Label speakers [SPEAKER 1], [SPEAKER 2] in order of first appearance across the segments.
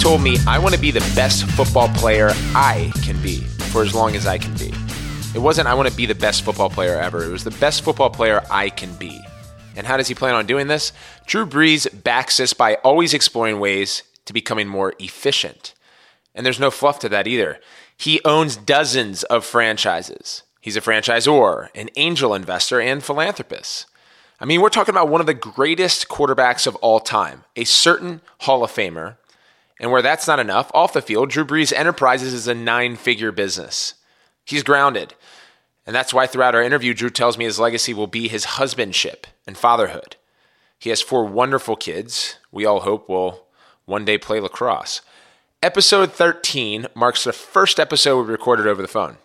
[SPEAKER 1] told me, I want to be the best football player I can be for as long as I can be. It wasn't, I want to be the best football player ever. It was the best football player I can be. And how does he plan on doing this? Drew Brees backs this by always exploring ways to becoming more efficient. And there's no fluff to that either. He owns dozens of franchises. He's a franchisor, an angel investor, and philanthropist. I mean, we're talking about one of the greatest quarterbacks of all time, a certain Hall of Famer. And where that's not enough, off the field, Drew Brees Enterprises is a nine figure business. He's grounded. And that's why throughout our interview, Drew tells me his legacy will be his husbandship and fatherhood. He has four wonderful kids. We all hope will one day play lacrosse. Episode 13 marks the first episode we recorded over the phone.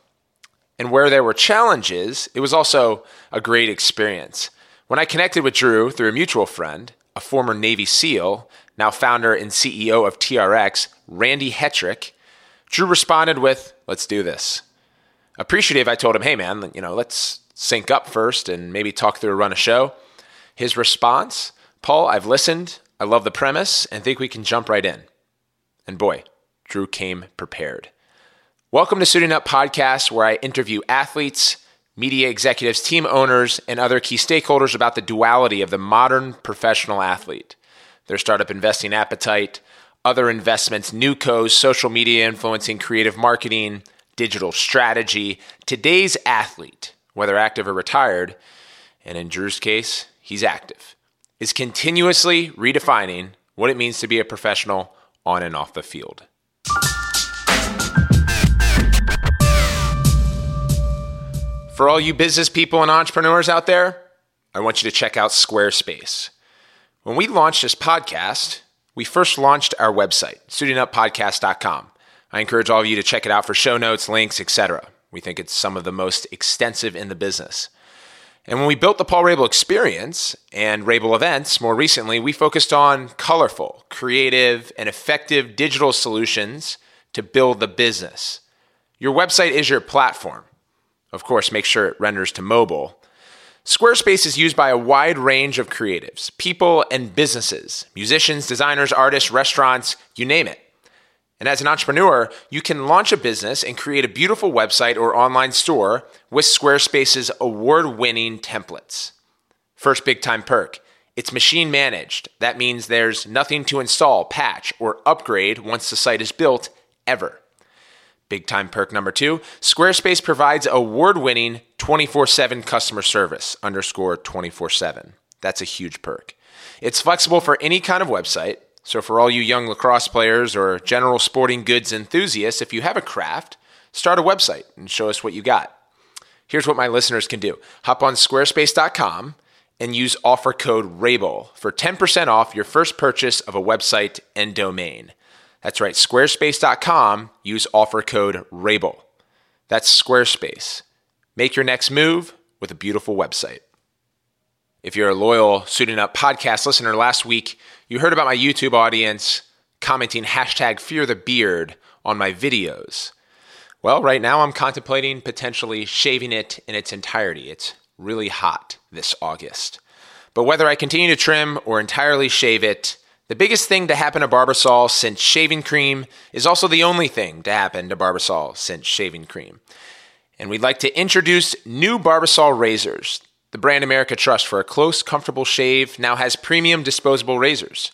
[SPEAKER 1] And where there were challenges, it was also a great experience. When I connected with Drew through a mutual friend, a former Navy SEAL, now founder and CEO of TRX, Randy Hetrick, Drew responded with, Let's do this. Appreciative, I told him, Hey man, you know, let's sync up first and maybe talk through a run a show. His response, Paul, I've listened, I love the premise, and think we can jump right in. And boy, Drew came prepared. Welcome to Suiting Up Podcast, where I interview athletes, media executives, team owners, and other key stakeholders about the duality of the modern professional athlete, their startup investing appetite, other investments, new co's, social media influencing, creative marketing, digital strategy. Today's athlete, whether active or retired, and in Drew's case, he's active, is continuously redefining what it means to be a professional on and off the field. For all you business people and entrepreneurs out there, I want you to check out Squarespace. When we launched this podcast, we first launched our website, suitinguppodcast.com. I encourage all of you to check it out for show notes, links, etc. We think it's some of the most extensive in the business. And when we built the Paul Rabil experience and Rabil events more recently, we focused on colorful, creative, and effective digital solutions to build the business. Your website is your platform. Of course, make sure it renders to mobile. Squarespace is used by a wide range of creatives, people, and businesses musicians, designers, artists, restaurants, you name it. And as an entrepreneur, you can launch a business and create a beautiful website or online store with Squarespace's award winning templates. First big time perk it's machine managed. That means there's nothing to install, patch, or upgrade once the site is built, ever. Big time perk number two Squarespace provides award winning 24 7 customer service, underscore 24 7. That's a huge perk. It's flexible for any kind of website. So, for all you young lacrosse players or general sporting goods enthusiasts, if you have a craft, start a website and show us what you got. Here's what my listeners can do hop on squarespace.com and use offer code RABIL for 10% off your first purchase of a website and domain. That's right, squarespace.com. Use offer code RABIL. That's Squarespace. Make your next move with a beautiful website. If you're a loyal Suiting Up podcast listener, last week you heard about my YouTube audience commenting hashtag fear the beard on my videos. Well, right now I'm contemplating potentially shaving it in its entirety. It's really hot this August. But whether I continue to trim or entirely shave it, the biggest thing to happen to Barbasol since shaving cream is also the only thing to happen to Barbasol since shaving cream. And we'd like to introduce new Barbasol razors. The brand America trusts for a close, comfortable shave now has premium disposable razors.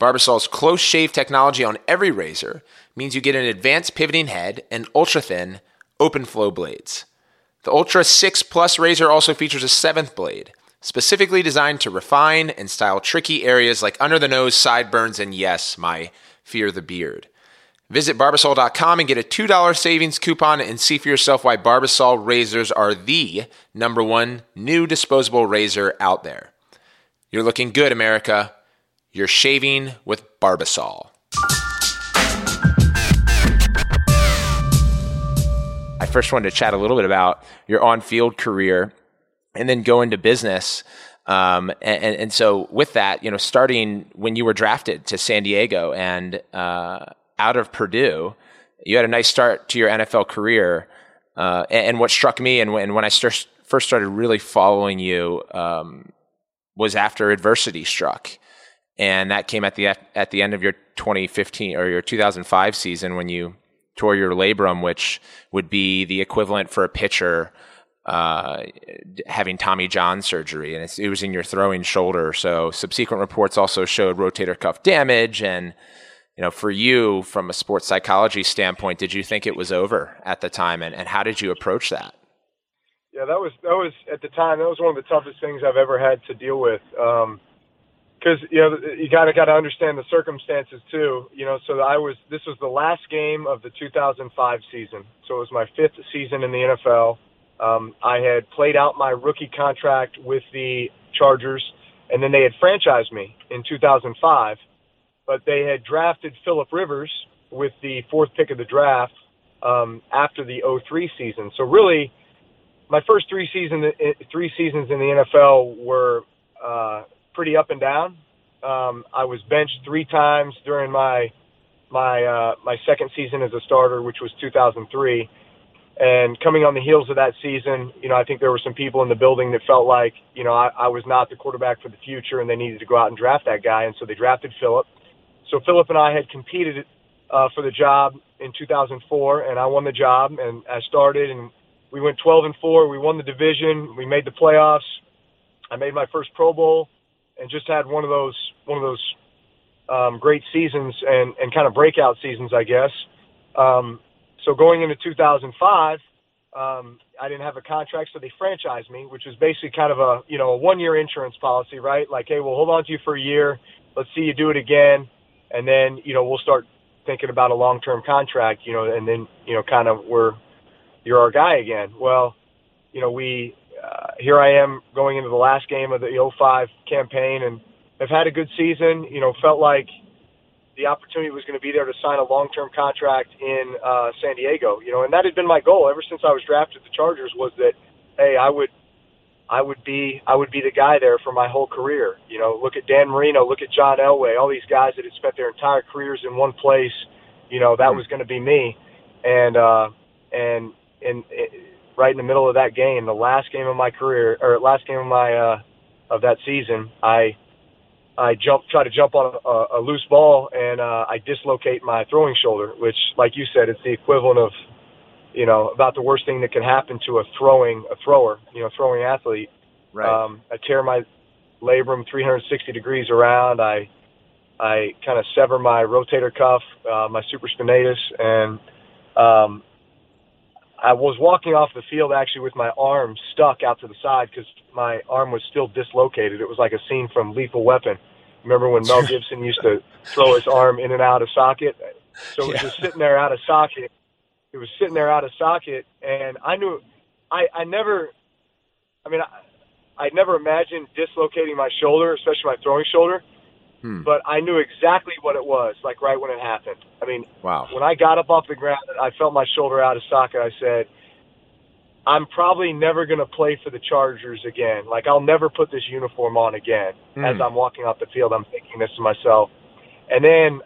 [SPEAKER 1] Barbasol's close shave technology on every razor means you get an advanced pivoting head and ultra thin, open flow blades. The Ultra 6 Plus razor also features a seventh blade, specifically designed to refine and style tricky areas like under the nose, sideburns, and yes, my fear the beard. Visit Barbasol.com and get a $2 savings coupon and see for yourself why Barbasol razors are the number one new disposable razor out there. You're looking good, America. You're shaving with Barbasol. I first wanted to chat a little bit about your on field career and then go into business. Um, and, and, so with that, you know, starting when you were drafted to San Diego and uh, out of Purdue, you had a nice start to your NFL career. Uh, and, and, what struck me, and when, when I first started really following you, um, was after adversity struck, and that came at the at the end of your 2015 or your 2005 season when you tore your labrum, which would be the equivalent for a pitcher uh, having Tommy John surgery, and it was in your throwing shoulder. So subsequent reports also showed rotator cuff damage. And you know, for you, from a sports psychology standpoint, did you think it was over at the time, and, and how did you approach that?
[SPEAKER 2] Yeah, that was that was at the time that was one of the toughest things I've ever had to deal with. Um, because you know you kind of got to understand the circumstances too. You know, so I was this was the last game of the 2005 season, so it was my fifth season in the NFL. Um, I had played out my rookie contract with the Chargers, and then they had franchised me in 2005. But they had drafted Philip Rivers with the fourth pick of the draft um, after the 03 season. So really, my first three season three seasons in the NFL were uh, pretty up and down. Um, I was benched three times during my my uh, my second season as a starter, which was 2003. And coming on the heels of that season, you know, I think there were some people in the building that felt like, you know, I, I was not the quarterback for the future and they needed to go out and draft that guy. And so they drafted Philip. So Philip and I had competed uh, for the job in 2004 and I won the job and I started and we went 12 and 4. We won the division. We made the playoffs. I made my first Pro Bowl and just had one of those, one of those um, great seasons and, and kind of breakout seasons, I guess. Um, so going into 2005, um, I didn't have a contract, so they franchised me, which was basically kind of a you know a one year insurance policy, right? Like, hey, we'll hold on to you for a year, let's see you do it again, and then you know we'll start thinking about a long term contract, you know, and then you know kind of we're you're our guy again. Well, you know we uh, here I am going into the last game of the 05 campaign and have had a good season. You know, felt like the opportunity was going to be there to sign a long-term contract in uh, San Diego. You know, and that had been my goal ever since I was drafted the Chargers. Was that, hey, I would, I would be, I would be the guy there for my whole career. You know, look at Dan Marino, look at John Elway, all these guys that had spent their entire careers in one place. You know, that was going to be me, and uh, and and it, right in the middle of that game, the last game of my career or last game of my uh, of that season, I I jump, try to jump on a, a loose ball, and uh, I dislocate my throwing shoulder, which, like you said, it's the equivalent of, you know, about the worst thing that can happen to a throwing a thrower, you know, throwing athlete.
[SPEAKER 1] Right.
[SPEAKER 2] Um, I tear my labrum 360 degrees around. I I kind of sever my rotator cuff, uh, my supraspinatus, and um, I was walking off the field actually with my arm stuck out to the side because my arm was still dislocated. It was like a scene from Lethal Weapon. Remember when Mel Gibson used to throw his arm in and out of socket? So it was yeah. just sitting there out of socket. It was sitting there out of socket, and I knew, I I never, I mean, I I never imagined dislocating my shoulder, especially my throwing shoulder. Hmm. But I knew exactly what it was, like right when it happened. I mean,
[SPEAKER 1] wow.
[SPEAKER 2] When I got up off the ground, I felt my shoulder out of socket. I said, I'm probably never going to play for the Chargers again. Like, I'll never put this uniform on again. Hmm. As I'm walking off the field, I'm thinking this to myself. And then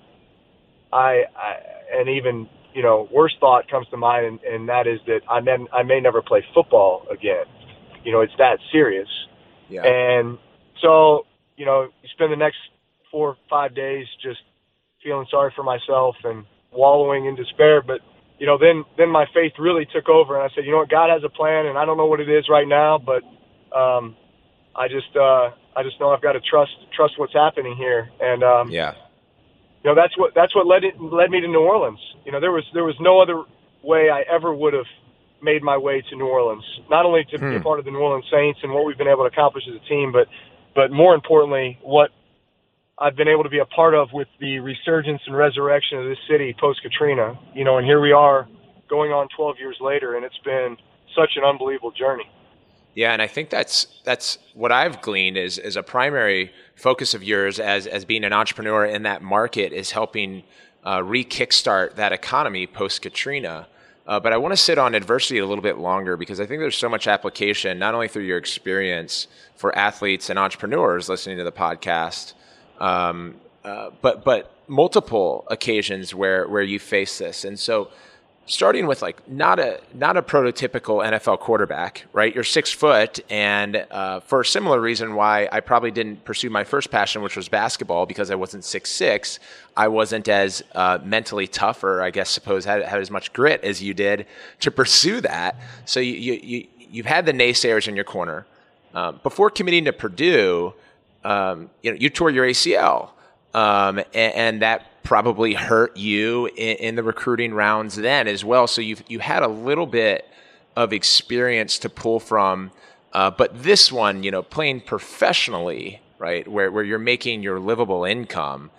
[SPEAKER 2] I, I an even, you know, worse thought comes to mind, and, and that is that I may, I may never play football again. You know, it's that serious.
[SPEAKER 1] Yeah.
[SPEAKER 2] And so, you know, you spend the next four or five days just feeling sorry for myself and wallowing in despair. But you know, then then my faith really took over, and I said, you know what, God has a plan, and I don't know what it is right now, but um, I just uh, I just know I've got to trust trust what's happening here, and um,
[SPEAKER 1] yeah,
[SPEAKER 2] you know that's what that's what led it led me to New Orleans. You know, there was there was no other way I ever would have made my way to New Orleans. Not only to hmm. be a hmm. part of the New Orleans Saints and what we've been able to accomplish as a team, but but more importantly, what I've been able to be a part of with the resurgence and resurrection of this city post Katrina. You know, and here we are going on 12 years later, and it's been such an unbelievable journey.
[SPEAKER 1] Yeah, and I think that's that's what I've gleaned is is a primary focus of yours as as being an entrepreneur in that market is helping uh, re-kickstart that economy post Katrina. Uh, but I want to sit on adversity a little bit longer because I think there's so much application, not only through your experience for athletes and entrepreneurs listening to the podcast, um, uh, but but multiple occasions where where you face this. And so, starting with like not a not a prototypical NFL quarterback, right? You're six foot, and uh, for a similar reason why I probably didn't pursue my first passion, which was basketball, because I wasn't six six. I wasn't as uh, mentally tough, or I guess suppose had, had as much grit as you did to pursue that. So you you, you you've had the naysayers in your corner. Um, before committing to Purdue, um, you know you tore your ACL, um, and, and that probably hurt you in, in, the recruiting rounds then as well. So you you had a little bit of experience to pull from, uh, but this one, you know, playing professionally, right, where where you're making your livable income,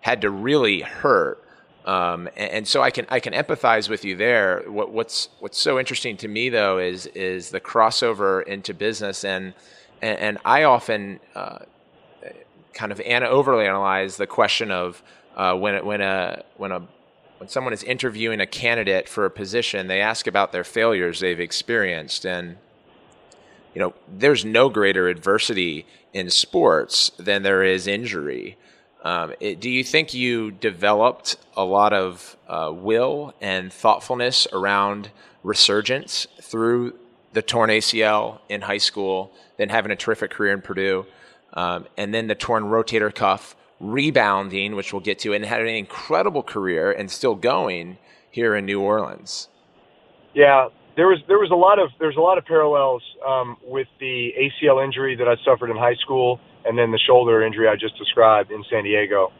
[SPEAKER 1] had to really hurt. Um, and, and, so I can I can empathize with you there. What, what's what's so interesting to me though is is the crossover into business and and, and I often uh, kind of an- overly analyze the question of uh, when when a when a when someone is interviewing a candidate for a position, they ask about their failures they've experienced, and you know, there's no greater adversity in sports than there is injury. Um, it, do you think you developed a lot of uh, will and thoughtfulness around resurgence through the torn ACL in high school, then having a terrific career in Purdue, um, and then the torn rotator cuff rebounding, which we'll get to, and had an incredible career and still going here in New Orleans.
[SPEAKER 2] Yeah, there was there was a lot of there's a lot of parallels um, with the ACL injury that I suffered in high school, and then the shoulder injury I just described in San Diego.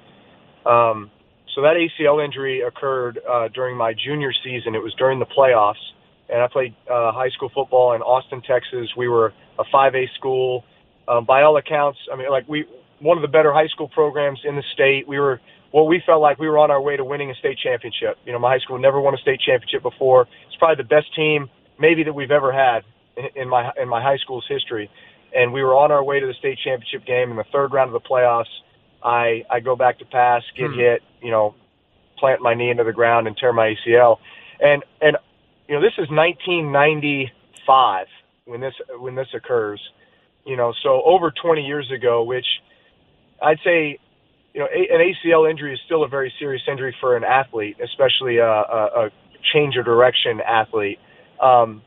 [SPEAKER 2] Um, so that ACL injury occurred uh, during my junior season. It was during the playoffs, and I played uh, high school football in Austin, Texas. We were a 5A school. Um, by all accounts, I mean, like we one of the better high school programs in the state. We were well, we felt like we were on our way to winning a state championship. You know, my high school never won a state championship before. It's probably the best team maybe that we've ever had in, in my in my high school's history. And we were on our way to the state championship game in the third round of the playoffs. I I go back to pass, get hmm. hit, you know, plant my knee into the ground and tear my ACL. And and you know, this is 1995 when this when this occurs. You know, so over 20 years ago, which I'd say, you know, an ACL injury is still a very serious injury for an athlete, especially a, a, a change of direction athlete. Um,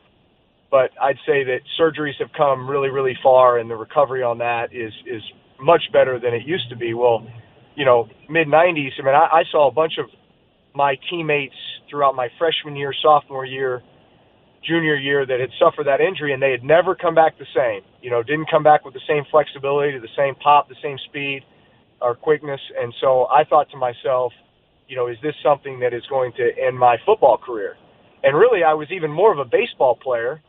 [SPEAKER 2] but I'd say that surgeries have come really, really far, and the recovery on that is is much better than it used to be. Well, you know, mid '90s. I mean, I, I saw a bunch of my teammates throughout my freshman year, sophomore year, junior year that had suffered that injury, and they had never come back the same you know, didn't come back with the same flexibility, the same pop, the same speed or quickness. And so I thought to myself, you know, is this something that is going to end my football career? And really, I was even more of a baseball player.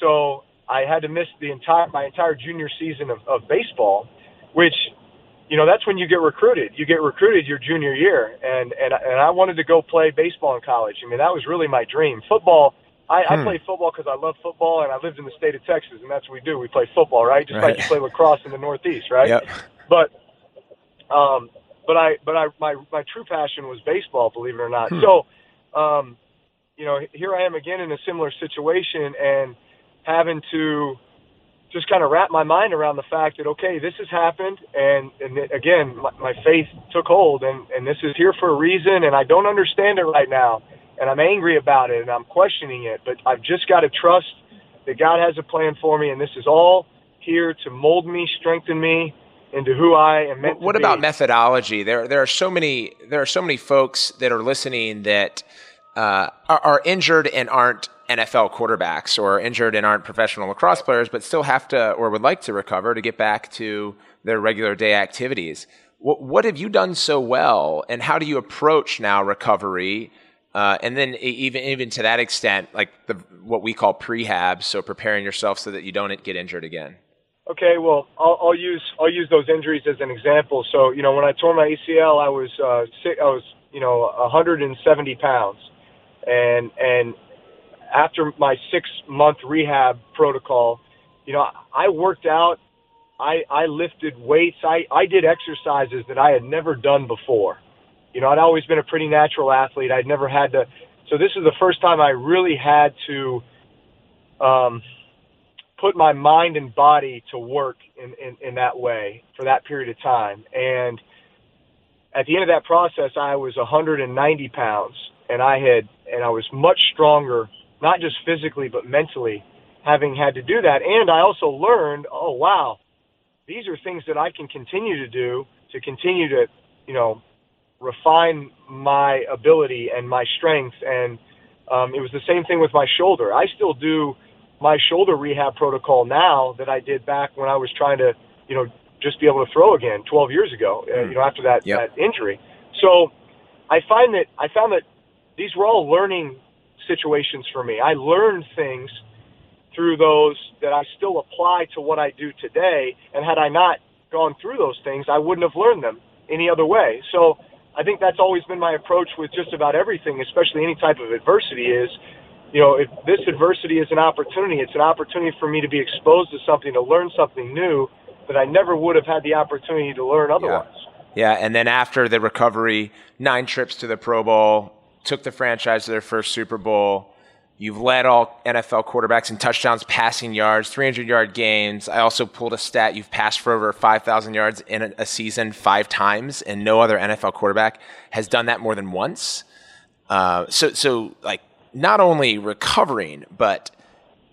[SPEAKER 2] So I had to miss the entire, my entire junior season of, of baseball, which, you know, that's when you get recruited. You get recruited your junior year. And, and, and I wanted to go play baseball in college. I mean, that was really my dream. Football, I, hmm. I play football because I love football, and I lived in the state of Texas, and that's what we do. We play football, right? Just right. like you play lacrosse in the Northeast, right?
[SPEAKER 1] Yep.
[SPEAKER 2] But, um, but I, but I, my, my true passion was baseball, believe it or not. Hmm. So, um, you know, here I am again in a similar situation, and having to just kind of wrap my mind around the fact that okay, this has happened, and and again, my, my faith took hold, and and this is here for a reason, and I don't understand it right now and I'm angry about it and I'm questioning it, but I've just got to trust that God has a plan for me and this is all here to mold me, strengthen me into who I am meant
[SPEAKER 1] what, about methodology? There there are so many there are so many folks that are listening that uh, are, are injured and aren't NFL quarterbacks or injured and aren't professional lacrosse players, but still have to or would like to recover to get back to their regular day activities. What, what have you done so well, and how do you approach now recovery uh, and then even even to that extent, like the what we call prehab, so preparing yourself so that you don't get injured again.
[SPEAKER 2] Okay, well, I'll, I'll use I'll use those injuries as an example. So you know, when I tore my ACL, I was uh, I was you know 170 pounds, and and after my six month rehab protocol, you know, I worked out, I I lifted weights, I I did exercises that I had never done before you know, I'd always been a pretty natural athlete. I'd never had to. So this is the first time I really had to um, put my mind and body to work in, in, in that way for that period of time. And at the end of that process, I was 190 pounds. and I had and I was much stronger, not just physically but mentally, having had to do that. And I also learned, oh wow, these are things that I can continue to do to continue to, you know, refine my ability and my strength. And um, it was the same thing with my shoulder. I still do my shoulder rehab protocol now that I did back when I was trying to, you know, just be able to throw again 12 years ago, uh, you know, after that, yep. that injury. So I find that I found that these were all learning situations for me. I learned things through those that I still apply to what I do today. And had I not gone through those things, I wouldn't have learned them any other way. So I think that's always been my approach with just about everything, especially any type of adversity is, you know, if this adversity is an opportunity, it's an opportunity for me to be exposed to something, to learn something new that I never would have had the opportunity to learn otherwise.
[SPEAKER 1] Yeah, yeah. and then after the recovery, nine trips to the Pro Bowl, took the franchise to their first Super Bowl. You've led all NFL quarterbacks in touchdowns, passing yards, 300 yard games. I also pulled a stat you've passed for over 5,000 yards in a, season five times, and no other NFL quarterback has done that more than once. Uh, so, so like not only recovering, but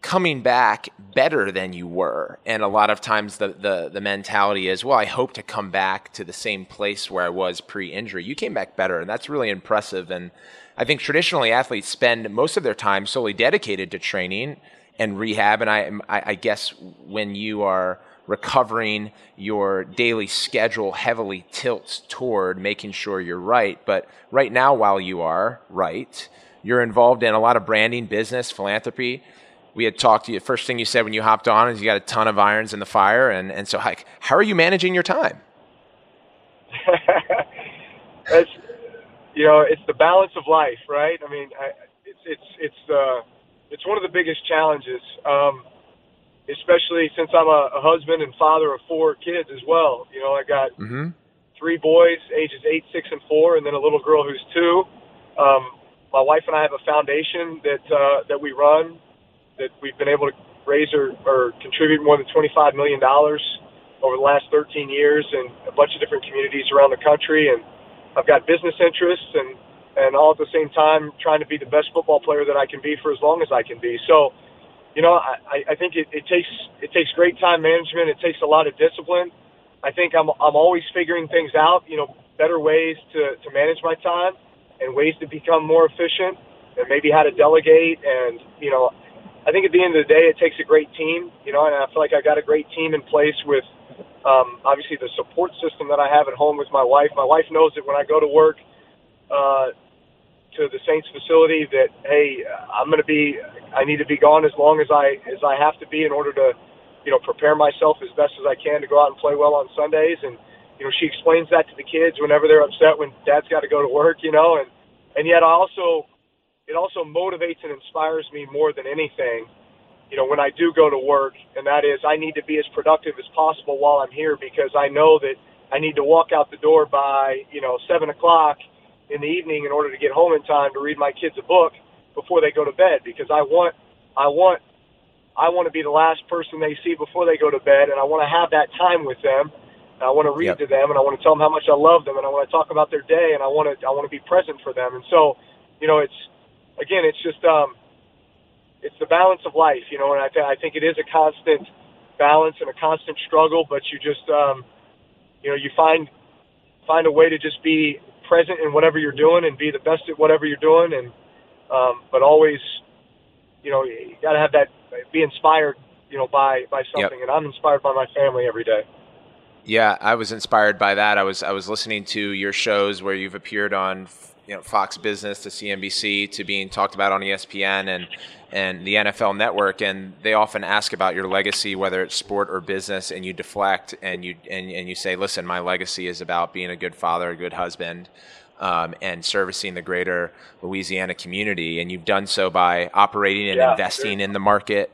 [SPEAKER 1] coming back better than you were. And a lot of times the, the, the mentality is, well, I hope to come back to the same place where I was pre injury. You came back better, and that's really impressive. And I think traditionally athletes spend most of their time solely dedicated to training and rehab. And I, I, guess when you are recovering, your daily schedule heavily tilts toward making sure you're right. But right now, while you are right, you're involved in a lot of branding, business, philanthropy. We had talked to you. First thing you said when you hopped on is you got a ton of irons in the fire, and and so like, how are you managing your time?
[SPEAKER 2] That's you know, it's the balance of life, right? I mean, I, it's it's it's uh, it's one of the biggest challenges, um, especially since I'm a, a husband and father of four kids as well. You know, I got mm-hmm. three boys, ages eight, six, and four, and then a little girl who's two. Um, my wife and I have a foundation that uh, that we run that we've been able to raise or, or contribute more than $25 million over the last 13 years in a bunch of different communities around the country. And I've got business interests and and all at the same time trying to be the best football player that I can be for as long as I can be. So, you know, I, I think it, it takes it takes great time management. It takes a lot of discipline. I think I'm I'm always figuring things out. You know, better ways to to manage my time and ways to become more efficient and maybe how to delegate. And you know, I think at the end of the day, it takes a great team. You know, and I feel like I got a great team in place with um, obviously, the support system that I have at home with my wife. My wife knows that when I go to work uh, to the Saints facility, that hey, I'm going to be, I need to be gone as long as I as I have to be in order to, you know, prepare myself as best as I can to go out and play well on Sundays. And you know, she explains that to the kids whenever they're upset when Dad's got to go to work. You know, and and yet I also, it also motivates and inspires me more than anything you know, when I do go to work, and that is I need to be as productive as possible while I'm here because I know that I need to walk out the door by, you know, seven o'clock in the evening in order to get home in time to read my kids a book before they go to bed because I want, I want, I want to be the last person they see before they go to bed, and I want to have that time with them. And I want to read yep. to them, and I want to tell them how much I love them, and I want to talk about their day, and I want to, I want to be present for them. And so, you know, it's again, it's just, um, it's the balance of life, you know, and I, th- I think it is a constant balance and a constant struggle, but you just, um, you know, you find find a way to just be present in whatever you're doing and be the best at whatever you're doing, and um, but always, you know, you got to have that be inspired, you know, by by something, yep. and I'm inspired by my family every day.
[SPEAKER 1] Yeah, I was inspired by that. I was I was listening to your shows where you've appeared on you know Fox Business to CNBC to being talked about on ESPN and and the NFL Network, and they often ask about your legacy, whether it's sport or business, and you deflect and you and, and you say, "Listen, my legacy is about being a good father, a good husband." Um, and servicing the greater Louisiana community, and you've done so by operating and yeah, investing sure. in the market.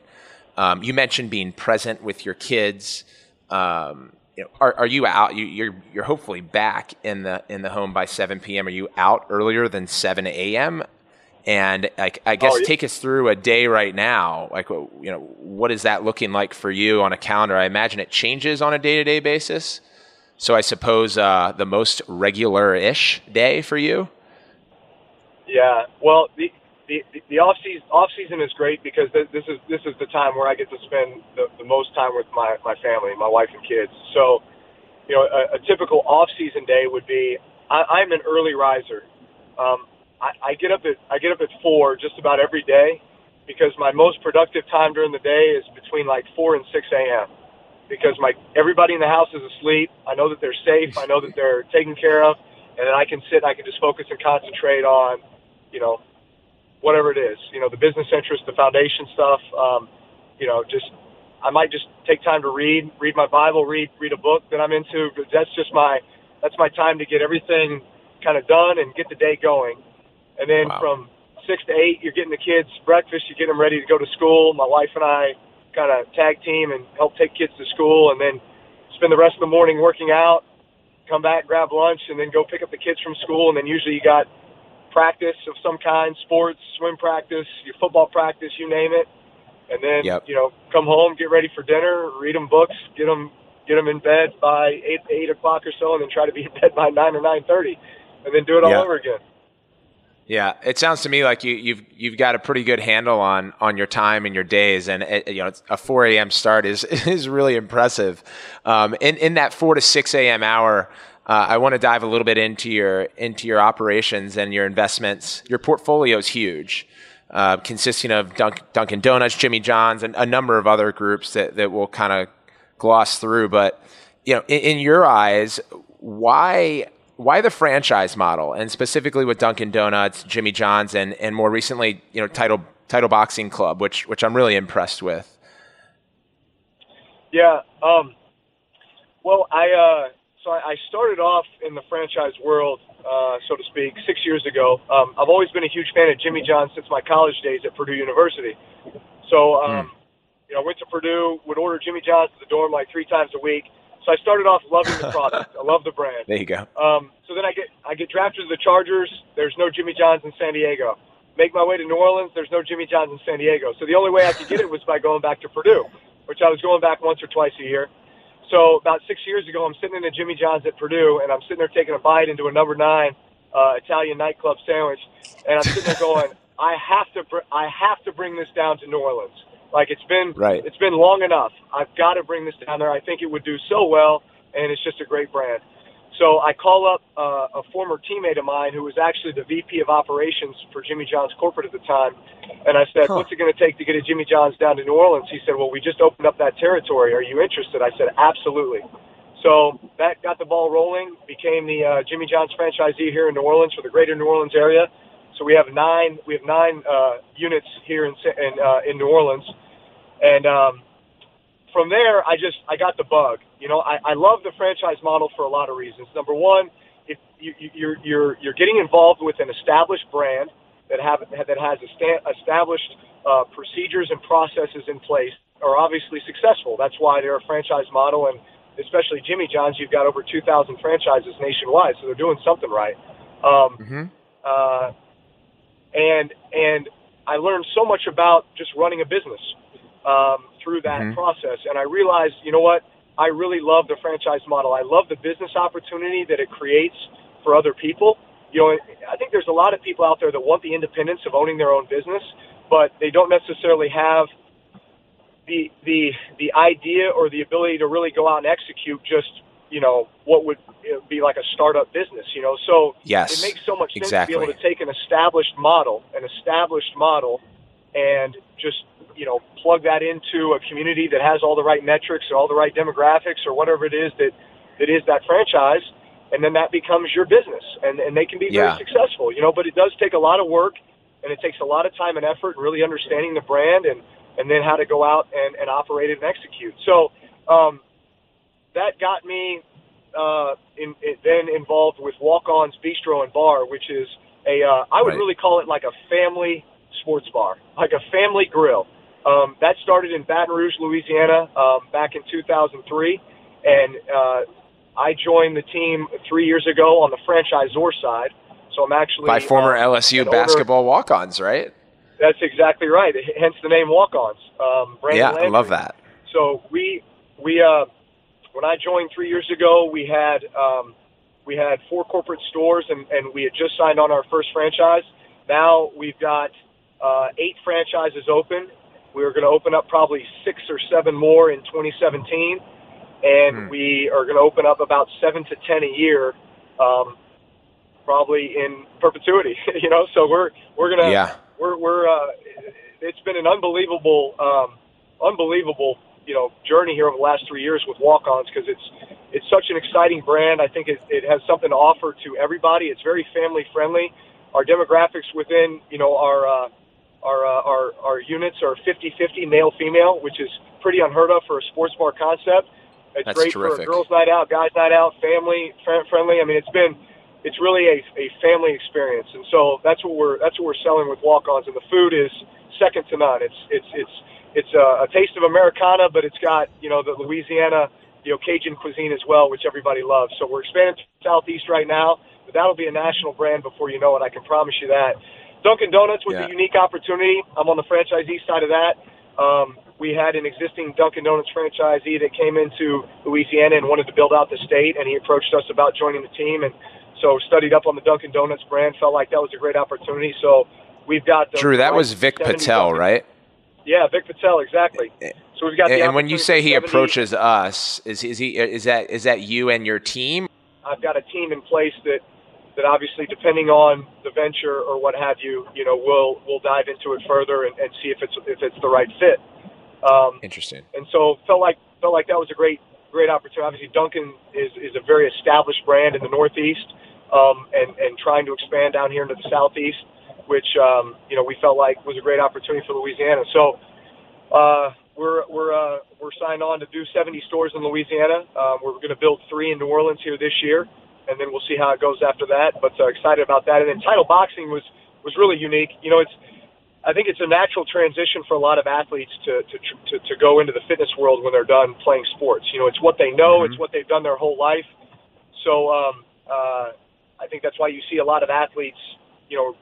[SPEAKER 1] Um, you mentioned being present with your kids. Um, you know, are, are you out? You, you're you're hopefully back in the in the home by 7 p.m. Are you out earlier than 7 a.m.? And I, I guess oh, yeah. take us through a day right now. Like, you know, what is that looking like for you on a calendar? I imagine it changes on a day to day basis. So I suppose uh, the most regular ish day for you.
[SPEAKER 2] Yeah. Well, the the, the off season off season is great because this is this is the time where I get to spend the, the most time with my my family, my wife and kids. So, you know, a, a typical off season day would be I, I'm an early riser. Um, I, I get up at I get up at four just about every day because my most productive time during the day is between like four and six a.m. Because my everybody in the house is asleep. I know that they're safe. I know that they're taken care of, and then I can sit. and I can just focus and concentrate on, you know, whatever it is, you know, the business interest, the foundation stuff, um, you know, just I might just take time to read, read my Bible, read read a book that I'm into. That's just my that's my time to get everything kind of done and get the day going. And then wow. from six to eight, you're getting the kids breakfast, you're getting them ready to go to school. My wife and I kind of tag team and help take kids to school, and then spend the rest of the morning working out. Come back, grab lunch, and then go pick up the kids from school. And then usually you got practice of some kind, sports, swim practice, your football practice, you name it. And then, yep. you know, come home, get ready for dinner, read them books, get them, get them in bed by eight, eight o'clock or so, and then try to be in bed by nine or nine thirty, and then do it all yep. over again.
[SPEAKER 1] Yeah, it sounds to me like you, you've you've got a pretty good handle on on your time and your days, and it, you know a 4 a.m. start is is really impressive. Um, in in that 4 to 6 a.m. hour, uh, I want to dive a little bit into your into your operations and your investments. Your portfolio is huge, uh, consisting of Dunk, Dunkin' Donuts, Jimmy John's, and a number of other groups that that we'll kind of gloss through. But you know, in, in, your eyes, why why the franchise model, and specifically with Dunkin' Donuts, Jimmy John's, and and more recently, you know, Title Title Boxing Club, which which I'm really impressed with.
[SPEAKER 2] Yeah. Um, well, I. Uh so I started off in the franchise world, uh, so to speak, six years ago. Um, I've always been a huge fan of Jimmy John since my college days at Purdue University. So, um, mm. you know, I went to Purdue, would order Jimmy John's to the dorm like three times a week. So I started off loving the product. I love the brand.
[SPEAKER 1] There you go.
[SPEAKER 2] Um, so then I get I get drafted to the Chargers. There's no Jimmy John's in San Diego. Make my way to New Orleans. There's no Jimmy John's in San Diego. So the only way I could get it was by going back to Purdue, which I was going back once or twice a year. So about six years ago, I'm sitting in a Jimmy John's at Purdue, and I'm sitting there taking a bite into a number nine uh, Italian nightclub sandwich, and I'm sitting there going, I have to, br- I have to bring this down to New Orleans. Like it's been,
[SPEAKER 1] right.
[SPEAKER 2] it's been long enough. I've got to bring this down there. I think it would do so well, and it's just a great brand. So I call up uh, a former teammate of mine who was actually the VP of operations for Jimmy John's corporate at the time. And I said, huh. what's it going to take to get a Jimmy John's down to New Orleans? He said, well, we just opened up that territory. Are you interested? I said, absolutely. So that got the ball rolling, became the uh, Jimmy John's franchisee here in New Orleans for the greater New Orleans area. So we have nine, we have nine uh, units here in, in, uh, in New Orleans. And, um, from there, I just I got the bug. You know, I, I love the franchise model for a lot of reasons. Number one, if you, you're you're you're getting involved with an established brand that have that has established uh, procedures and processes in place are obviously successful. That's why they're a franchise model, and especially Jimmy John's, you've got over 2,000 franchises nationwide, so they're doing something right. Um, mm-hmm. uh, and and I learned so much about just running a business um, through that mm-hmm. process. And I realized, you know what? I really love the franchise model. I love the business opportunity that it creates for other people. You know, I think there's a lot of people out there that want the independence of owning their own business, but they don't necessarily have the the the idea or the ability to really go out and execute just you know what would be like a startup business. You know, so
[SPEAKER 1] yes,
[SPEAKER 2] it makes so much sense
[SPEAKER 1] exactly.
[SPEAKER 2] to be able to take an established model, an established model, and just you know, plug that into a community that has all the right metrics or all the right demographics or whatever it is that, that is that franchise. And then that becomes your business and, and they can be very successful, you know, but it does take a lot of work and it takes a lot of time and effort really understanding the brand and, and then how to go out and, and operate it and execute. So, um, that got me, uh, in, it then involved with Walk-On's Bistreaux and Bar, which is a, uh, I would right. really call it like a family sports bar, like a family grill. Um, that started in Baton Rouge, Louisiana, um, back in 2003, and uh, I joined the team three years ago on the franchisor side. So I'm actually
[SPEAKER 1] by former uh, LSU basketball walk-ons, right?
[SPEAKER 2] That's exactly right. Hence the name walk-ons. Um,
[SPEAKER 1] yeah, Landry. I love that.
[SPEAKER 2] So we we uh, when I joined three years ago, we had um, we had four corporate stores, and, and we had just signed on our first franchise. now we've got uh, eight franchises open. We're going to open up probably six or seven more in 2017, and hmm. we are going to open up about seven to ten a year, um, probably in perpetuity. you know, so we're we're gonna yeah. we're we're uh, it's been an unbelievable um, unbelievable you know journey here over the last three years with walk-ons because it's it's such an exciting brand. I think it, it has something to offer to everybody. It's very family friendly. Our demographics within you know our uh, our, uh, our, our units are 50-50 male-female, which is pretty unheard of for a sports bar concept. It's
[SPEAKER 1] That's
[SPEAKER 2] great
[SPEAKER 1] terrific.
[SPEAKER 2] for a girls' night out, guys' night out, family friendly. I mean, it's been it's really a, a family experience, and so that's what we're that's what we're selling with walk-ons, and the food is second to none. It's it's it's it's a, a taste of Americana, but it's got you know the Louisiana, you know Cajun cuisine as well, which everybody loves. So we're expanding to the Southeast right now, but that'll be a national brand before you know it. I can promise you that. Dunkin' Donuts was yeah. a unique opportunity. I'm on the franchisee side of that. Um, we had an existing Dunkin' Donuts franchisee that came into Louisiana and wanted to build out the state, and he approached us about joining the team, and so studied up on the Dunkin' Donuts brand. Felt like that was a great opportunity. So we've got
[SPEAKER 1] the, Drew. That was Vic Patel, Dunkin'. right?
[SPEAKER 2] Yeah, Vic Patel, exactly. So we've got.
[SPEAKER 1] And, and when you say he approaches us, is is he is that is that you and your team?
[SPEAKER 2] I've got a team in place that that obviously, depending on the venture or what have you, you know, we'll we'll dive into it further and, and see if it's if it's the right fit.
[SPEAKER 1] Um, Interesting.
[SPEAKER 2] And so felt like felt like that was a great great opportunity. Obviously, Dunkin' is is a very established brand in the Northeast, um, and and trying to expand down here into the Southeast, which um, you know we felt like was a great opportunity for Louisiana. So. Uh, we're we're uh, we're signed on to do 70 stores in Louisiana. Um, we're going to build three in New Orleans here this year, and then we'll see how it goes after that. But uh, excited about that. And then title boxing was was really unique. You know, it's I think it's a natural transition for a lot of athletes to to to, to go into the fitness world when they're done playing sports. You know, it's what they know, mm-hmm. it's what they've done their whole life. So um, uh, I think that's why you see a lot of athletes, you know,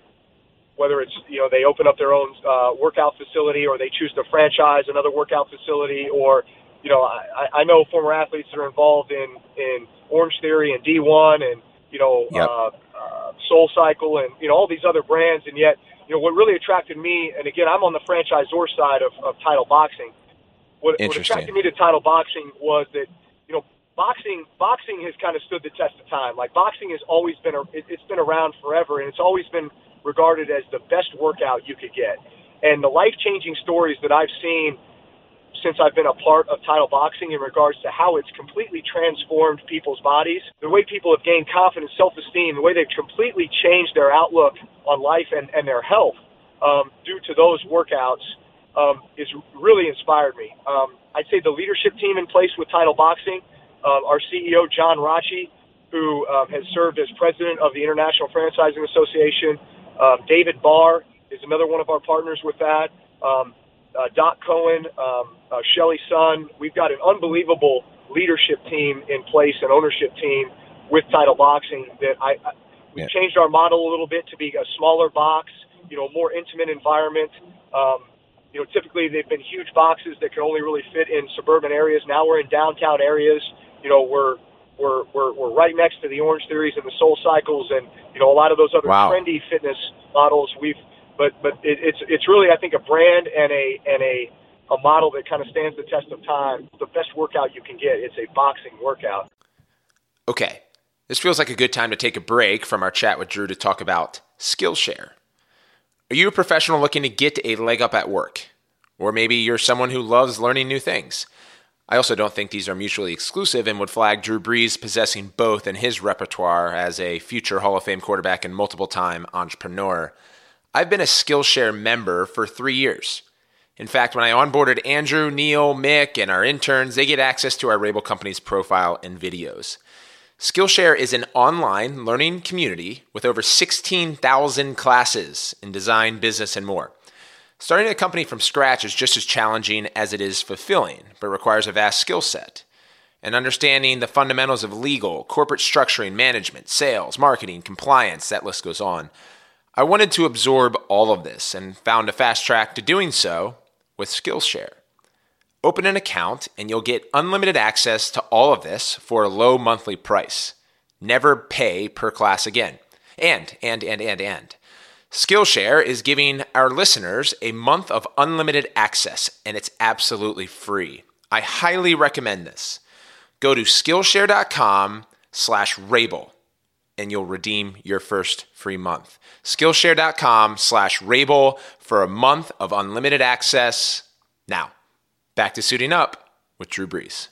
[SPEAKER 2] whether it's you know they open up their own uh, workout facility or they choose to franchise another workout facility or you know I, I know former athletes that are involved in in Orange Theory and D1 and you know yep. uh, uh, Soul Cycle and you know all these other brands, and yet you know what really attracted me, and again I'm on the franchisor side of, of title boxing. What, what attracted me to title boxing was that you know boxing boxing has kind of stood the test of time. Like boxing has always been a, it, it's been around forever, and it's always been regarded as the best workout you could get. And the life changing stories that I've seen since I've been a part of title boxing in regards to how it's completely transformed people's bodies, the way people have gained confidence, self esteem, the way they've completely changed their outlook on life and, and their health um, due to those workouts um, is really inspired me. Um, I'd say the leadership team in place with title boxing, uh, our CEO, John Rachi, who um, has served as president of the International Franchising Association, um, David Barr is another one of our partners with that. Um, uh, Doc Cohen, um, uh, Shelly Sun. We've got an unbelievable leadership team in place, an ownership team with Title Boxing. That I, I we've yeah. changed our model a little bit to be a smaller box, you know, more intimate environment. Um, you know, typically they've been huge boxes that can only really fit in suburban areas. Now we're in downtown areas. You know, we're we're we're, we're right next to the Orange Theories and the Soul Cycles, and you know a lot of those other wow. trendy fitness models. We've but but it, it's it's really I think a brand and a and a a model that kind of stands the test of time. The best workout you can get. It's a boxing workout.
[SPEAKER 1] Okay, this feels like a good time to take a break from our chat with Drew to talk about Skillshare. Are you a professional looking to get a leg up at work? Or maybe you're someone who loves learning new things. I also don't think these are mutually exclusive and would flag Drew Brees possessing both in his repertoire as a future Hall of Fame quarterback and multiple time entrepreneur. I've been a Skillshare member for three years. In fact, when I onboarded Andrew, Neil, Mick, and our interns, they get access to our Rabil Company's profile and videos. Skillshare is an online learning community with over 16,000 classes in design, business, and more. Starting a company from scratch is just as challenging as it is fulfilling, but requires a vast skill set. And understanding the fundamentals of legal, corporate structuring, management, sales, marketing, compliance, that list goes on. I wanted to absorb all of this and found a fast track to doing so with Skillshare. Open an account and you'll get unlimited access to all of this for a low monthly price. Never pay per class again. And, and, and, and, and. Skillshare is giving our listeners a month of unlimited access, and it's absolutely free. I highly recommend this. Go to Skillshare.com slash Rabil, and you'll redeem your first free month. Skillshare.com slash Rabil for a month of unlimited access. Now, back to suiting up with Drew Brees.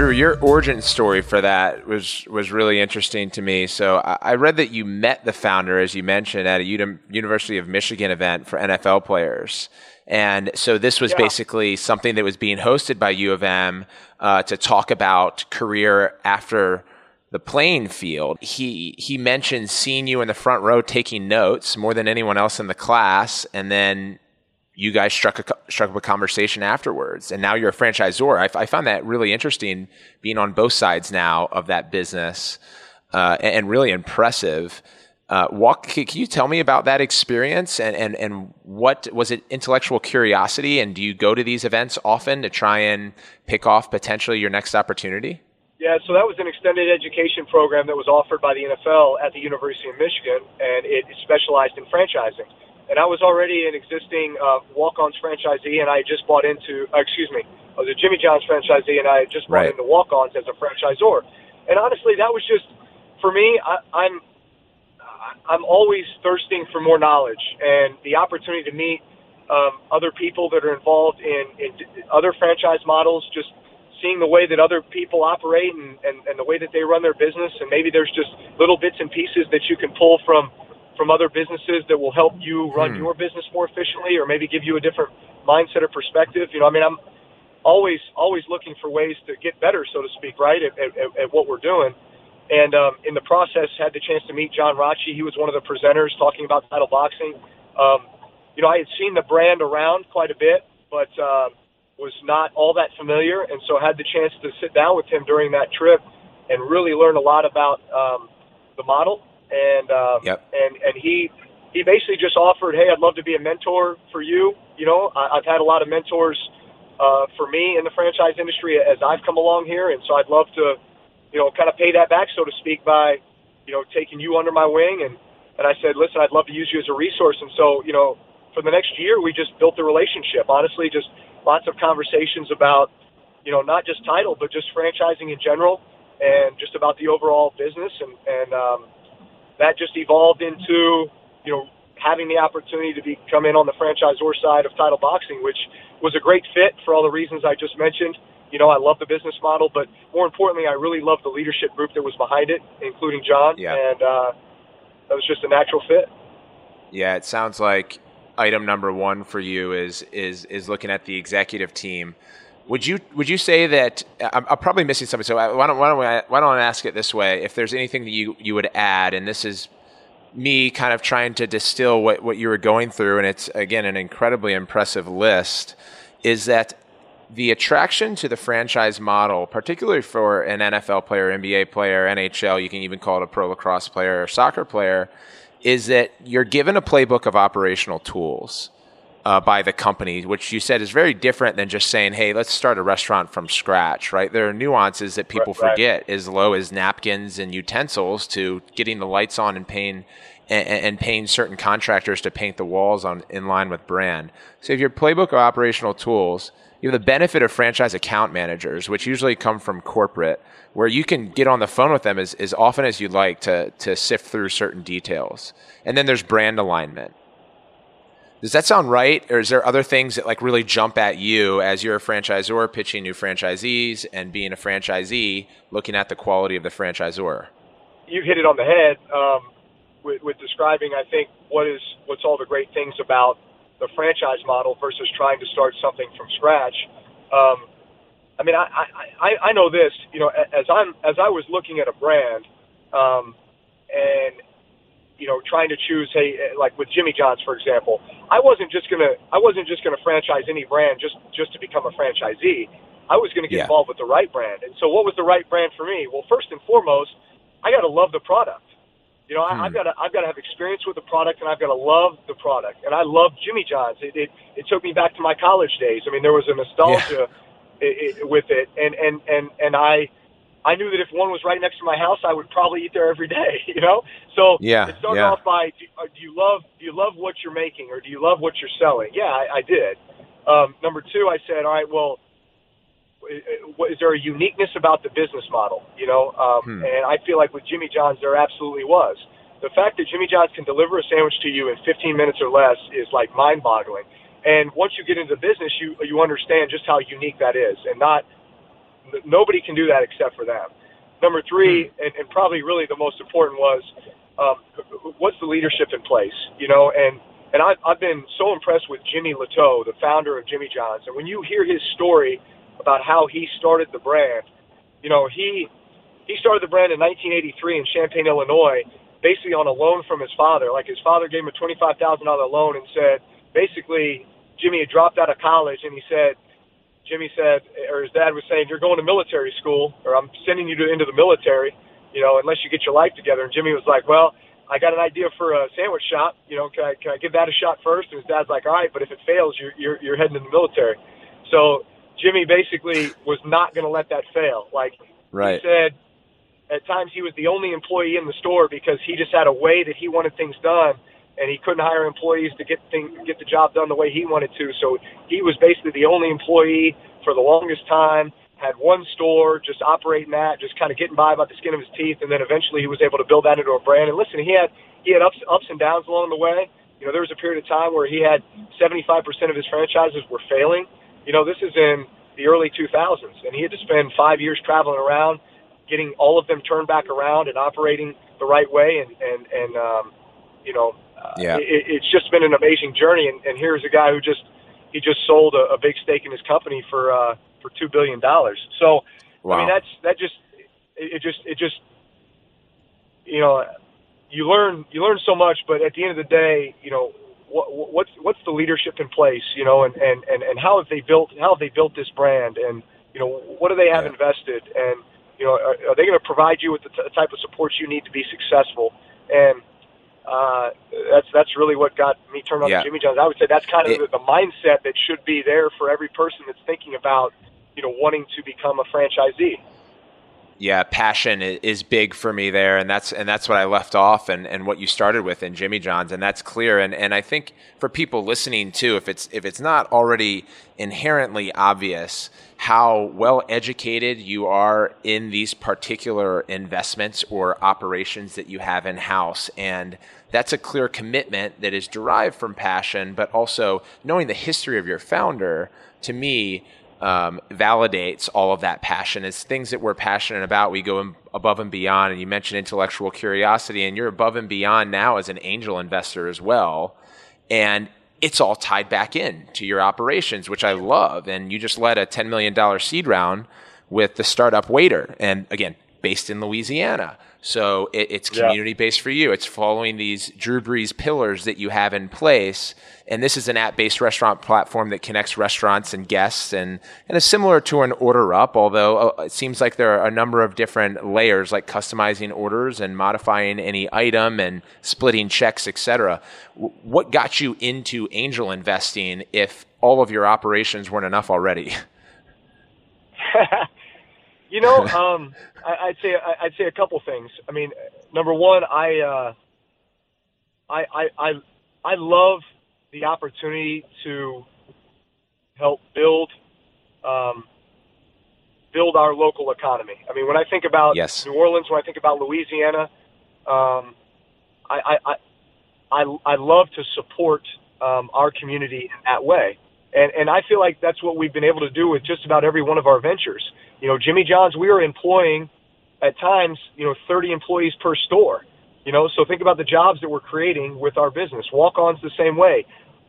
[SPEAKER 1] Drew, your origin story for that was was really interesting to me. So I, I read that you met the founder, as you mentioned, at a U- University of Michigan event for NFL players. And so this was yeah. basically something that was being hosted by U of M uh, to talk about career after the playing field. He he mentioned seeing you in the front row taking notes more than anyone else in the class, and then you guys struck a, struck up a conversation afterwards, and now you're a franchisor. I, I found that really interesting, being on both sides now of that business, uh, and, and, really impressive. Uh, walk, can you tell me about that experience, and, and and what was it? Intellectual curiosity, and do you go to these events often to try and pick off potentially your next opportunity?
[SPEAKER 2] Yeah, so that was an extended education program that was offered by the NFL at the University of Michigan, and it specialized in franchising and I was already an existing uh, Walk-Ons franchisee, and I just bought into, uh, excuse me, I was a Jimmy John's franchisee, and I just bought right. into Walk-Ons as a franchisor. And honestly, that was just for me. I, I'm I'm always thirsting for more knowledge and the opportunity to meet um, other people that are involved in, in other franchise models. Just seeing the way that other people operate and, and, and the way that they run their business, and maybe there's just little bits and pieces that you can pull from from other businesses that will help you run hmm. your business more efficiently or maybe give you a different mindset or perspective. You know, I mean, I'm always always looking for ways to get better, so to speak, right, at, at, at what we're doing. And um, in the process, had the chance to meet John Rotche. He was one of the presenters talking about title boxing. Um, you know, I had seen the brand around quite a bit, but uh, was not all that familiar, and so had the chance to sit down with him during that trip and really learn a lot about um, the model and um, yep. and and he he basically just offered, hey, I'd love to be a mentor for you. You know, I, I've had a lot of mentors uh, for me in the franchise industry as I've come along here, and so I'd love to, you know, kind of pay that back, so to speak, by you know taking you under my wing. And and I said, listen, I'd love to use you as a resource. And so you know, for the next year, we just built the relationship. Honestly, just lots of conversations about you know not just title, but just franchising in general, and just about the overall business and and um, that just evolved into, you know, having the opportunity to be come in on the franchisor side of title boxing, which was a great fit for all the reasons I just mentioned. You know, I love the business model, but more importantly, I really love the leadership group that was behind it, including John. Yeah. And uh, that was just a natural fit.
[SPEAKER 1] Yeah, it sounds like item number one for you is is is looking at the executive team would you would you say that I'm, I'm, probably missing something? So uh, why don't why don't I, why don't I ask it this way? If there's anything that you you would add, and this is me kind of trying to distill what what you were going through, and it's again an incredibly impressive list, is that the attraction to the franchise model, particularly for an NFL player, NBA player, NHL, you can even call it a pro lacrosse player or soccer player, is that you're given a playbook of operational tools uh, by the company, which you said is very different than just saying, "Hey, let's start a restaurant from scratch." Right? There are nuances that people right. forget, as low as napkins and utensils to getting the lights on and paying and, and, paying certain contractors to paint the walls on in line with brand. So, if your playbook of operational tools, you have the benefit of franchise account managers, which usually come from corporate, where you can get on the phone with them as, as often as you'd like to to sift through certain details. And then there's brand alignment does that sound right? Or is there other things that like really jump at you as you're a franchisor pitching new franchisees and being a franchisee looking at the quality of the franchisor?
[SPEAKER 2] You hit it on the head um, with, with describing, I think, what is what's all the great things about the franchise model versus trying to start something from scratch. Um, I mean, I, I, I know this, you know, as I'm as I was looking at a brand, um, and you know, trying to choose, hey, eh, like with Jimmy John's, for example, I wasn't just gonna, I wasn't just gonna franchise any brand just just to become a franchisee. I was going to get yeah. involved with the right brand. And so, what was the right brand for me? Well, first and foremost, I got to love the product. You know, hmm. I, I've got to, I've got to have experience with the product, and I've got to love the product. And I love Jimmy John's. It, it, it took me back to my college days. I mean, there was a nostalgia yeah. it, it, with it, and and and and I I knew that if one was right next to my house, I would probably eat there every day. You know, so
[SPEAKER 1] yeah,
[SPEAKER 2] it started
[SPEAKER 1] yeah.
[SPEAKER 2] off by do, uh, do you love do you love what you're making or do you love what you're selling? Yeah, I, I did. Um, number two, I said, all right, well, is there a uniqueness about the business model? You know, um, hmm. and I feel like with Jimmy John's, there absolutely was. The fact that Jimmy John's can deliver a sandwich to you in 15 minutes or less is like mind-boggling. And once you get into the business, you you understand just how unique that is, and not nobody can do that except for them. Number three, hmm. and, and probably really the most important was um, what's the leadership in place, you know, and and I've, I've been so impressed with Jimmy Liautaud, the founder of Jimmy John's, and when you hear his story about how he started the brand, you know, he he started the brand in 1983 in Champaign, Illinois, basically on a loan from his father. Like his father gave him a twenty-five thousand dollar loan and said, basically, Jimmy had dropped out of college, and he said, Jimmy said, or his dad was saying, "You're going to military school, or I'm sending you to into the military, you know, unless you get your life together." And Jimmy was like, "Well, I got an idea for a sandwich shop. You know, can I can I give that a shot first? And his dad's like, "All right, but if it fails, you're you're, you're heading to the military." So Jimmy basically was not going to let that fail. Like
[SPEAKER 1] right.
[SPEAKER 2] he said, at times he was the only employee in the store because he just had a way that he wanted things done, and he couldn't hire employees to get things get the job done the way he wanted to. So he was basically the only employee for the longest time. Had one store, just operating that, just kind of getting by about the skin of his teeth, and then eventually he was able to build that into a brand. And listen, he had he had ups ups and downs along the way. You know, there was a period of time where he had 75% of his franchises were failing you know, this is in the early 2000s, and he had to spend five years traveling around, getting all of them turned back around and operating the right way. And and and um, you know, uh,
[SPEAKER 1] yeah.
[SPEAKER 2] it, it's just been an amazing journey. And, and here's a guy who just he just sold a, a big stake in his company for uh, for two billion dollars. So
[SPEAKER 1] wow.
[SPEAKER 2] I mean, that's that just it, it just it just you know you learn you learn so much, but at the end of the day, you know, what, what's what's the leadership in place, you know, and, and, and, and how have they built how have they built this brand, and you know, what do they have yeah. invested, and you know, are, are they going to provide you with the t- type of support you need to be successful? And uh, that's that's really what got me turned on
[SPEAKER 1] yeah.
[SPEAKER 2] to Jimmy John's. I would say that's kind of it, the, the mindset that should be there for every person that's thinking about, you know, wanting to become a franchisee
[SPEAKER 1] yeah, passion is big for me there, and that's and that's what I left off, and, and what you started with in Jimmy John's, and that's clear. And and I think for people listening too, if it's if it's not already inherently obvious how well educated you are in these particular investments or operations that you have in house, and that's a clear commitment that is derived from passion, but also knowing the history of your founder. To me, um, validates all of that passion. It's things that we're passionate about. We go above and beyond. And you mentioned intellectual curiosity, and you're above and beyond now as an angel investor as well. And it's all tied back in to your operations, which I love. And you just led a $10 million seed round with the startup Waitr. And again, based in Louisiana. So it, it's community based for you. It's following these Drew Brees pillars that you have in place. And this is an app based restaurant platform that connects restaurants and guests and, and is similar to an order up, although uh, it seems like there are a number of different layers like customizing orders and modifying any item and splitting checks, etc. What got you into angel investing if all of your operations weren't enough already?
[SPEAKER 2] You know, um, I, would say I'd say a couple things. I mean, number one, I, uh, I, I, I, I love the opportunity to help build, um, build our local economy. I mean, when I think about
[SPEAKER 1] yes.
[SPEAKER 2] New Orleans, when I think about Louisiana, um, I, I, I, I love to support um, our community in that way. And, and I feel like that's what we've been able to do with just about every one of our ventures. You know, Jimmy John's, we are employing at times, you know, 30 employees per store. You know, so think about the jobs that we're creating with our business. Walk-ons the same way,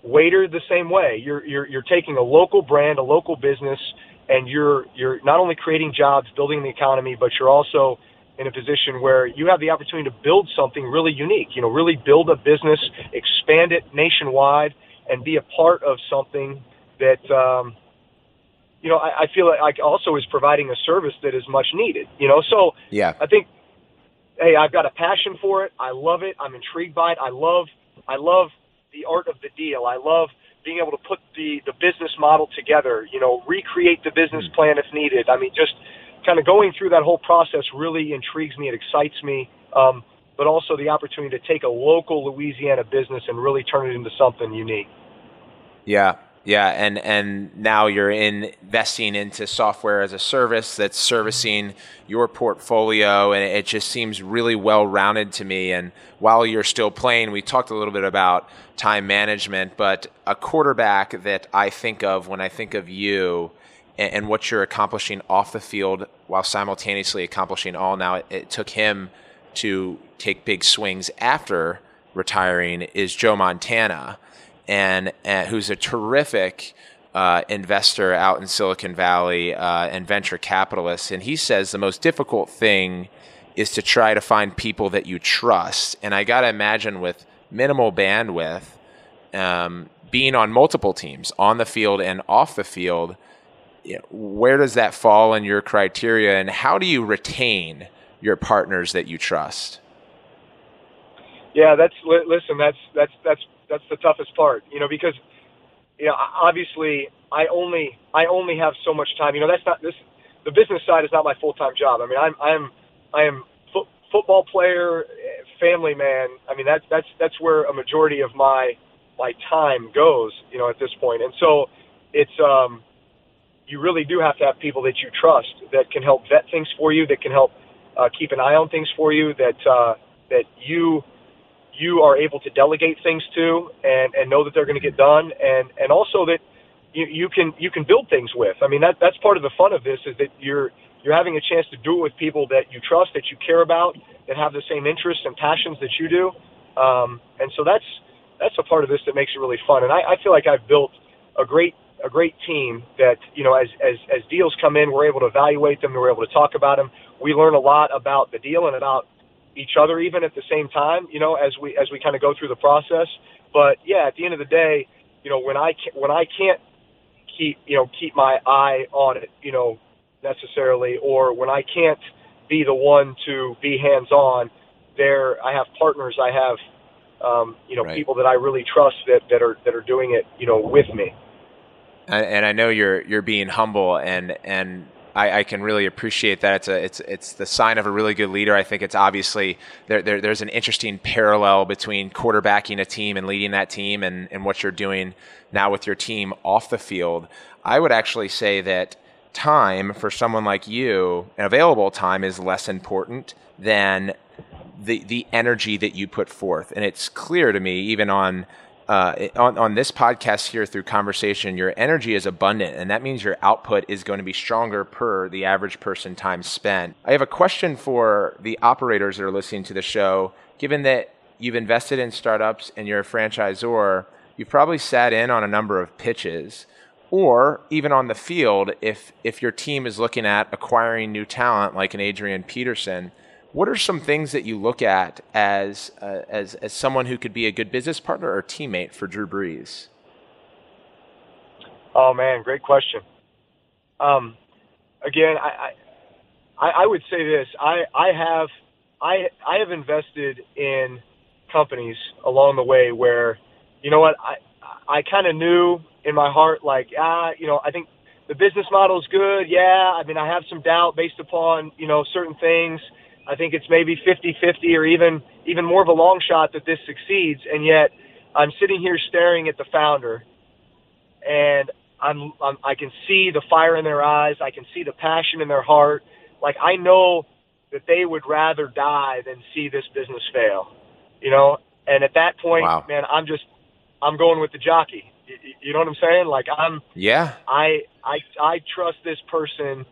[SPEAKER 2] Waitr the same way. You're you're you're taking a local brand, a local business, and you're you're not only creating jobs, building the economy, but you're also in a position where you have the opportunity to build something really unique. You know, really build a business, expand it nationwide, and be a part of something that um, you know I, I feel like also is providing a service that is much needed. You know, so
[SPEAKER 1] yeah,
[SPEAKER 2] I think hey, I've got a passion for it. I love it. I'm intrigued by it. I love I love the art of the deal. I love being able to put the the business model together. You know, recreate the business hmm. plan if needed. I mean, just kind of going through that whole process really intrigues me. It excites me. Um, but also the opportunity to take a local Louisiana business and really turn it into something unique.
[SPEAKER 1] Yeah, yeah, and and now you're investing into software as a service that's servicing your portfolio, and it just seems really well rounded to me. And while you're still playing, we talked a little bit about time management, but a quarterback that I think of when I think of you and, and what you're accomplishing off the field while simultaneously accomplishing all. Now it, it took him to take big swings after retiring is Joe Montana and, and who's a terrific uh, investor out in Silicon Valley uh, and venture capitalist. And he says the most difficult thing is to try to find people that you trust. And I got to imagine with minimal bandwidth, um, being on multiple teams, on the field and off the field, you know, where does that fall in your criteria? And how do you retain your partners that you trust?
[SPEAKER 2] Yeah, that's listen. That's that's that's that's the toughest part, you know, because you know obviously I only I only have so much time. You know, that's not this. The business side is not my full time job. I mean, I'm I'm I am fo- football player, family man. I mean, that's that's that's where a majority of my my time goes. You know, at this point. and so it's um you really do have to have people that you trust that can help vet things for you, that can help uh, keep an eye on things for you, that uh, that you you are able to delegate things to and, and know that they're going to get done and, and also that you, you can you can build things with. I mean that that's part of the fun of this is that you're you're having a chance to do it with people that you trust, that you care about, that have the same interests and passions that you do. Um, and so that's that's a part of this that makes it really fun. And I, I feel like I've built a great a great team that you know as as as deals come in, we're able to evaluate them, we're able to talk about them. We learn a lot about the deal and about each other even at the same time, you know, as we as we kind of go through the process. But yeah, at the end of the day, you know, when I can, when I can't keep you know keep my eye on it, you know, necessarily, or when I can't be the one to be hands on, there I have partners, I have um, you know right. people that I really trust that that are that are doing it, you know, with me.
[SPEAKER 1] And I know you're you're being humble and and I, I, can really appreciate that. It's a, it's, it's the sign of a really good leader. I think it's obviously there, there, there's an interesting parallel between quarterbacking a team and leading that team and, and what you're doing now with your team off the field. I would actually say that time for someone like you, and available time, is less important than the the energy that you put forth. And it's clear to me, even on uh, on, on this podcast here through conversation, your energy is abundant, and that means your output is going to be stronger per the average person time spent. I have a question for the operators that are listening to the show. Given that you've invested in startups and you're a franchisor, you've probably sat in on a number of pitches or even on the field if if your team is looking at acquiring new talent like an Adrian Peterson what are some things that you look at as uh, as as someone who could be a good business partner or teammate for Drew Brees?
[SPEAKER 2] Oh man, great question. Um, again, I, I I would say this: I I have I I have invested in companies along the way where, you know what, I I kind of knew in my heart like ah, you know, I think the business model is good. Yeah, I mean, I have some doubt based upon you know certain things I think it's maybe 50-50 or even even more of a long shot that this succeeds. And yet, I'm sitting here staring at the founder, and I'm, I'm I can see the fire in their eyes. I can see the passion in their heart. Like I know that they would rather die than see this business fail. You know, and at that point, wow. man, I'm just I'm going with the jockey. You, you know what I'm saying? Like I'm
[SPEAKER 1] yeah.
[SPEAKER 2] I I I trust this person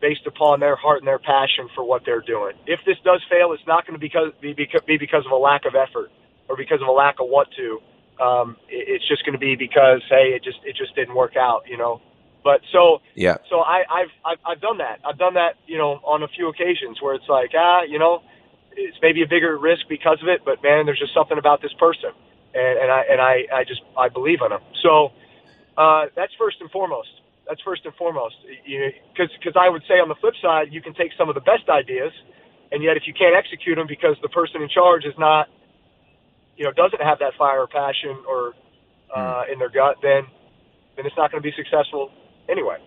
[SPEAKER 2] based upon their heart and their passion for what they're doing. If this does fail, it's not going to because, be, because, be because of a lack of effort or because of a lack of want to. Um, it, it's just going to be because hey, it just it just didn't work out, you know. But so
[SPEAKER 1] yeah,
[SPEAKER 2] so I, I've, I've I've done that. I've done that, you know, on a few occasions where it's like ah, you know, it's maybe a bigger risk because of it, but man, there's just something about this person, and, and I and I I just I believe in them. So uh, that's first and foremost. That's first and foremost. Because because I would say on the flip side, you can take some of the best ideas, and yet if you can't execute them because the person in charge is not, you know, doesn't have that fire or passion or uh, hmm. in their gut, then then it's not going to be successful anyway.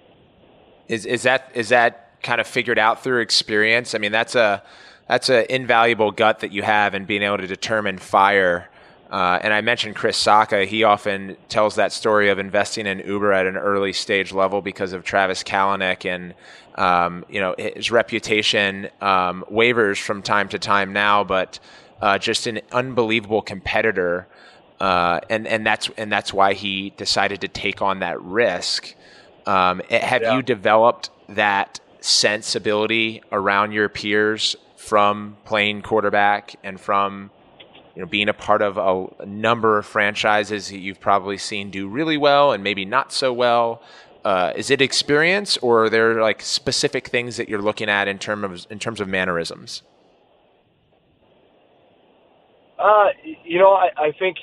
[SPEAKER 1] Is is that is that kind of figured out through experience. I mean, that's a that's an invaluable gut that you have in being able to determine fire. Uh, and I mentioned Chris Sacca. He often tells that story of investing in Uber at an early stage level because of Travis Kalanick and um, you know his reputation um, wavers from time to time now, but uh, just an unbelievable competitor. Uh, and and that's and that's why he decided to take on that risk. Um, have yeah. you developed that sensibility around your peers from playing quarterback and from you know, being a part of a, a number of franchises that you've probably seen do really well and maybe not so well. Uh, is it experience, or are there like specific things that you're looking at in terms of in terms of mannerisms?
[SPEAKER 2] Uh, you know, I, I think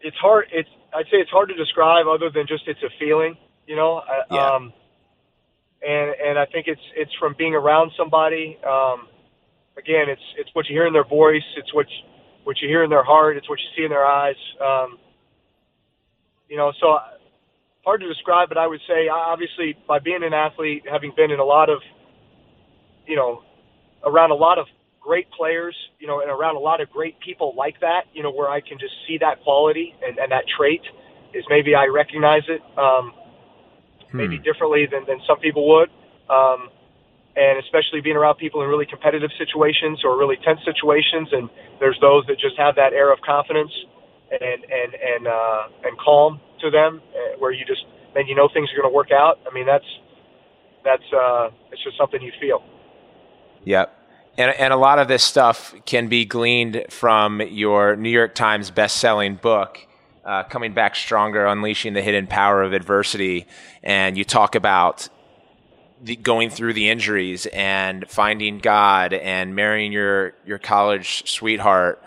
[SPEAKER 2] it's hard. It's I'd say it's hard to describe other than just it's a feeling. You know, yeah. um, and and I think it's it's from being around somebody. Um, again, it's it's what you hear in their voice. It's what what you hear in their heart. It's what you see in their eyes. Um, you know, so hard to describe, but I would say obviously by being an athlete, having been in a lot of, you know, around a lot of great players, you know, and around a lot of great people like that, you know, where I can just see that quality and, and that trait is maybe I recognize it um, hmm. maybe differently than, than some people would. Um, and especially being around people in really competitive situations or really tense situations. And there's those that just have that air of confidence and and and uh, and calm to them, uh, where you just then you know things are going to work out. I mean, that's that's uh, it's just something you feel.
[SPEAKER 1] Yep. And, and a lot of this stuff can be gleaned from your New York Times best-selling book, uh, "Coming Back Stronger: Unleashing the Hidden Power of Adversity." And you talk about the, going through the injuries and finding God and marrying your your college sweetheart.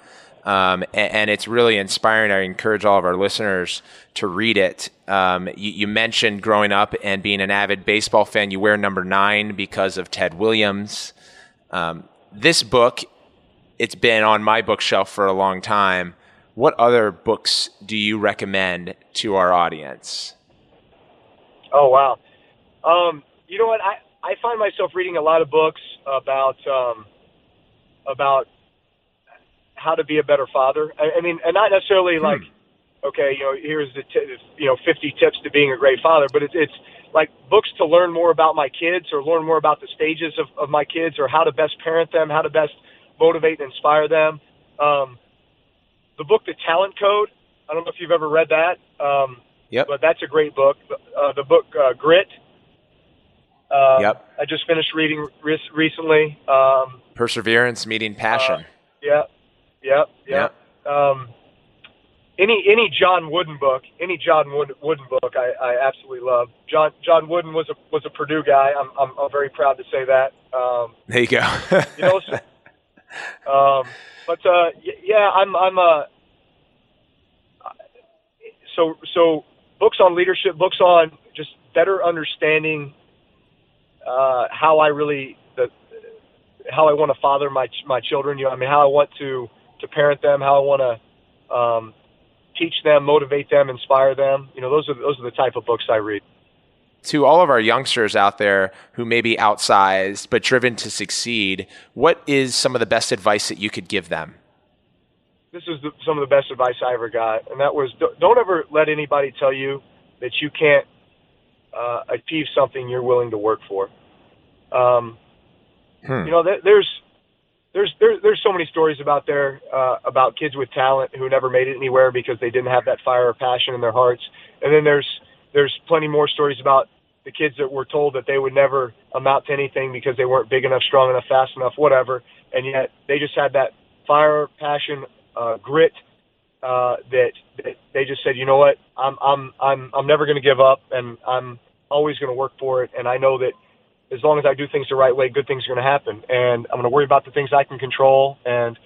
[SPEAKER 1] Um, and, and, it's really inspiring. I encourage all of our listeners to read it. Um, you, you, mentioned growing up and being an avid baseball fan. You wear number nine because of Ted Williams. Um, this book, it's been on my bookshelf for a long time. What other books do you recommend to our audience?
[SPEAKER 2] Oh wow. You know what? I, I find myself reading a lot of books about um, about how to be a better father. I, I mean, and not necessarily hmm. like, okay, you know, here's the t- you know 50 tips to being a great father, but it's it's like books to learn more about my kids or learn more about the stages of, of my kids or how to best parent them, how to best motivate and inspire them. Um, the book, The Talent Code. I don't know if you've ever read that. Um,
[SPEAKER 1] yep.
[SPEAKER 2] But that's a great book. Uh, the book uh, Grit
[SPEAKER 1] um, yep.
[SPEAKER 2] I just finished reading re- recently. Um,
[SPEAKER 1] Perseverance meeting passion. Uh,
[SPEAKER 2] yeah, yeah, yeah. Um, any any John Wooden book, any John Wooden, Wooden book, I, I absolutely love. John John Wooden was a was a Purdue guy. I'm I'm, I'm very proud to say that. Um,
[SPEAKER 1] there you go.
[SPEAKER 2] you know, so, um, but uh, yeah, I'm I'm a. Uh, so so books on leadership, books on just better understanding uh, how I really the how I want to father my my children. You know, I mean, how I want to to parent them, how I want to um, teach them, motivate them, inspire them. You know, those are those are the type of books I read.
[SPEAKER 1] To all of our youngsters out there who may be outsized but driven to succeed, what is some of the best advice that you could give them?
[SPEAKER 2] This is the, some of the best advice I ever got, and that was don't ever let anybody tell you that you can't uh, achieve something you're willing to work for. Um, hmm. You know, there's there's there's there's so many stories about there uh, about kids with talent who never made it anywhere because they didn't have that fire or passion in their hearts, and then there's there's plenty more stories about the kids that were told that they would never amount to anything because they weren't big enough, strong enough, fast enough, whatever, and yet they just had that fire, passion, uh, grit uh, that, that they just said, you know what, I'm I'm I'm I'm never going to give up, and I'm always going to work for it, and I know that as long as I do things the right way, good things are going to happen. And I'm going to worry about the things I can control. And,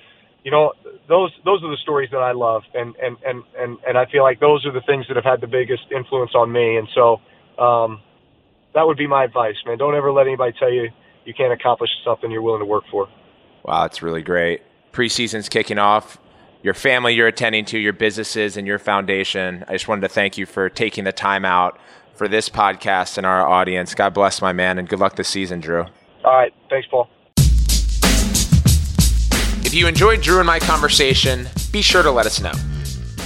[SPEAKER 2] you know, those, those are the stories that I love. And, and, and, and, and I feel like those are the things that have had the biggest influence on me. And so, um, that would be my advice, man. Don't ever let anybody tell you you can't accomplish something you're willing to work for.
[SPEAKER 1] Wow, that's really great. Preseason's kicking off. Your family you're attending to, your businesses, and your foundation. I just wanted to thank you for taking the time out for this podcast and our audience. God bless my man, and good luck this season, Drew.
[SPEAKER 2] All right. Thanks, Paul.
[SPEAKER 1] If you enjoyed Drew and my conversation, be sure to let us know.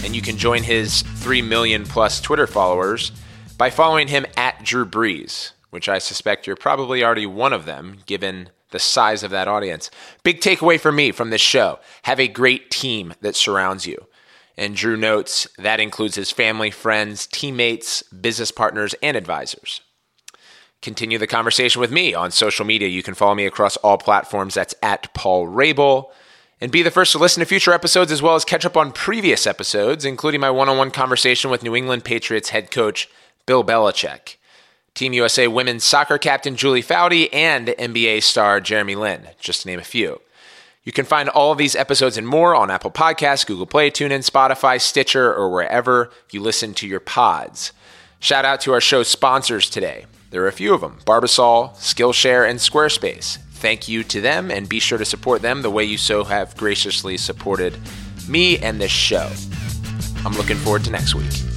[SPEAKER 1] And you can join his 3 million plus Twitter followers by following him at Drew Brees, which I suspect you're probably already one of them given the size of that audience. Big takeaway for me from this show have a great team that surrounds you. And Drew notes that includes his family, friends, teammates, business partners, and advisors. Continue the conversation with me on social media. You can follow me across all platforms. That's at Paul Rabil. and be the first to listen to future episodes as well as catch up on previous episodes, including my one on one conversation with New England Patriots head coach Bill Belichick, Team USA women's soccer captain Julie Foudy, and NBA star Jeremy Lin, just to name a few. You can find all of these episodes and more on Apple Podcasts, Google Play, TuneIn, Spotify, Stitcher, or wherever you listen to your pods. Shout out to our show sponsors today. There are a few of them Barbasol, Skillshare, and Squarespace. Thank you to them and be sure to support them the way you so have graciously supported me and this show. I'm looking forward to next week.